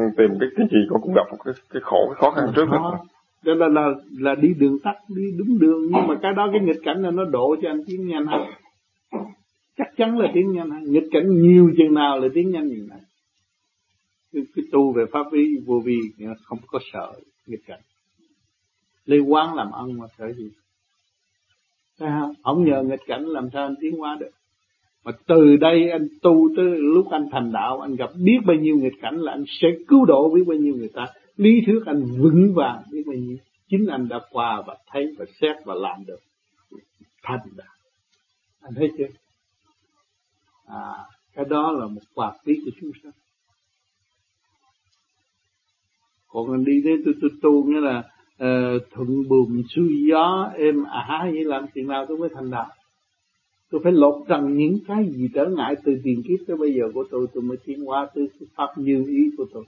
con tìm cái cái gì con cũng gặp cái cái khổ cái khó khăn trước đó. đó là, là là đi đường tắt đi đúng đường. Nhưng mà cái đó cái nghịch cảnh là nó độ cho anh tiến nhanh hơn. Chắc chắn là tiến nhanh hơn. Nghịch cảnh nhiều chừng nào là tiến nhanh chừng này cái, cái tu về pháp lý vô vi không có sợ nghịch cảnh. Lấy quán làm ăn mà sợ gì? Thấy không? Không nhờ nghịch cảnh làm sao anh tiến hóa được. Mà từ đây anh tu tới lúc anh thành đạo anh gặp biết bao nhiêu nghịch cảnh là anh sẽ cứu độ biết bao nhiêu người ta. Lý thuyết anh vững vàng biết bao nhiêu. Chính anh đã qua và thấy và xét và làm được. Thành đạo. Anh thấy chưa? À, cái đó là một quả lý của chúng sanh. Còn anh đi đến tu tu tu nghĩa là uh, thuận buồm xuôi gió êm ả vậy làm chuyện nào tôi mới thành đạo tôi phải lột trần những cái gì trở ngại từ tiền kiếp tới bây giờ của tôi tôi mới tiến hóa tới pháp như ý của tôi.